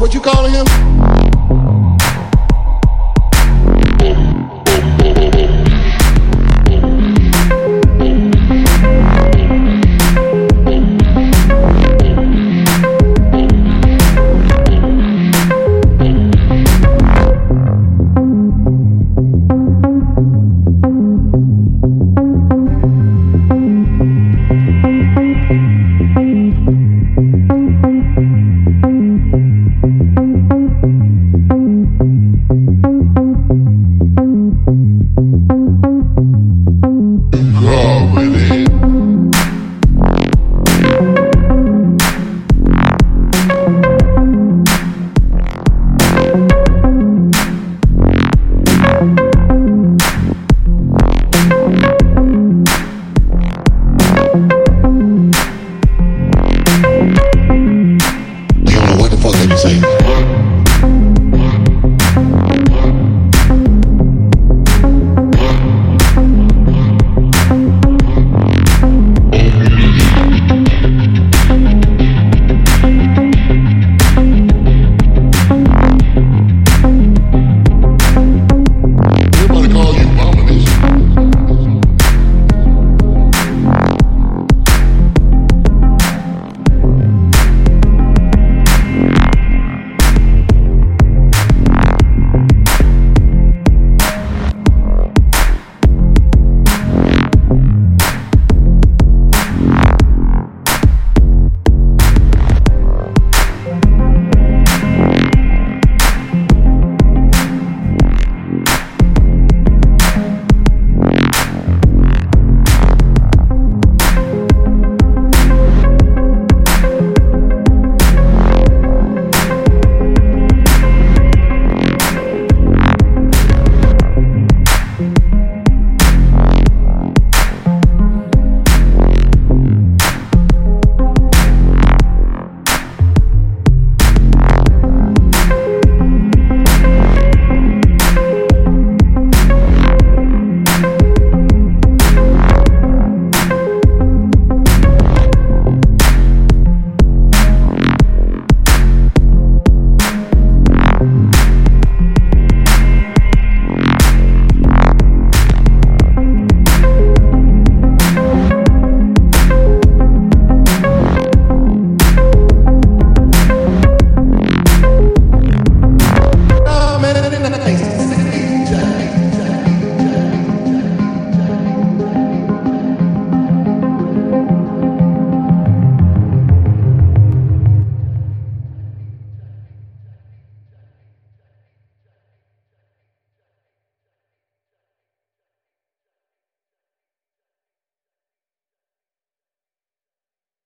What you calling him?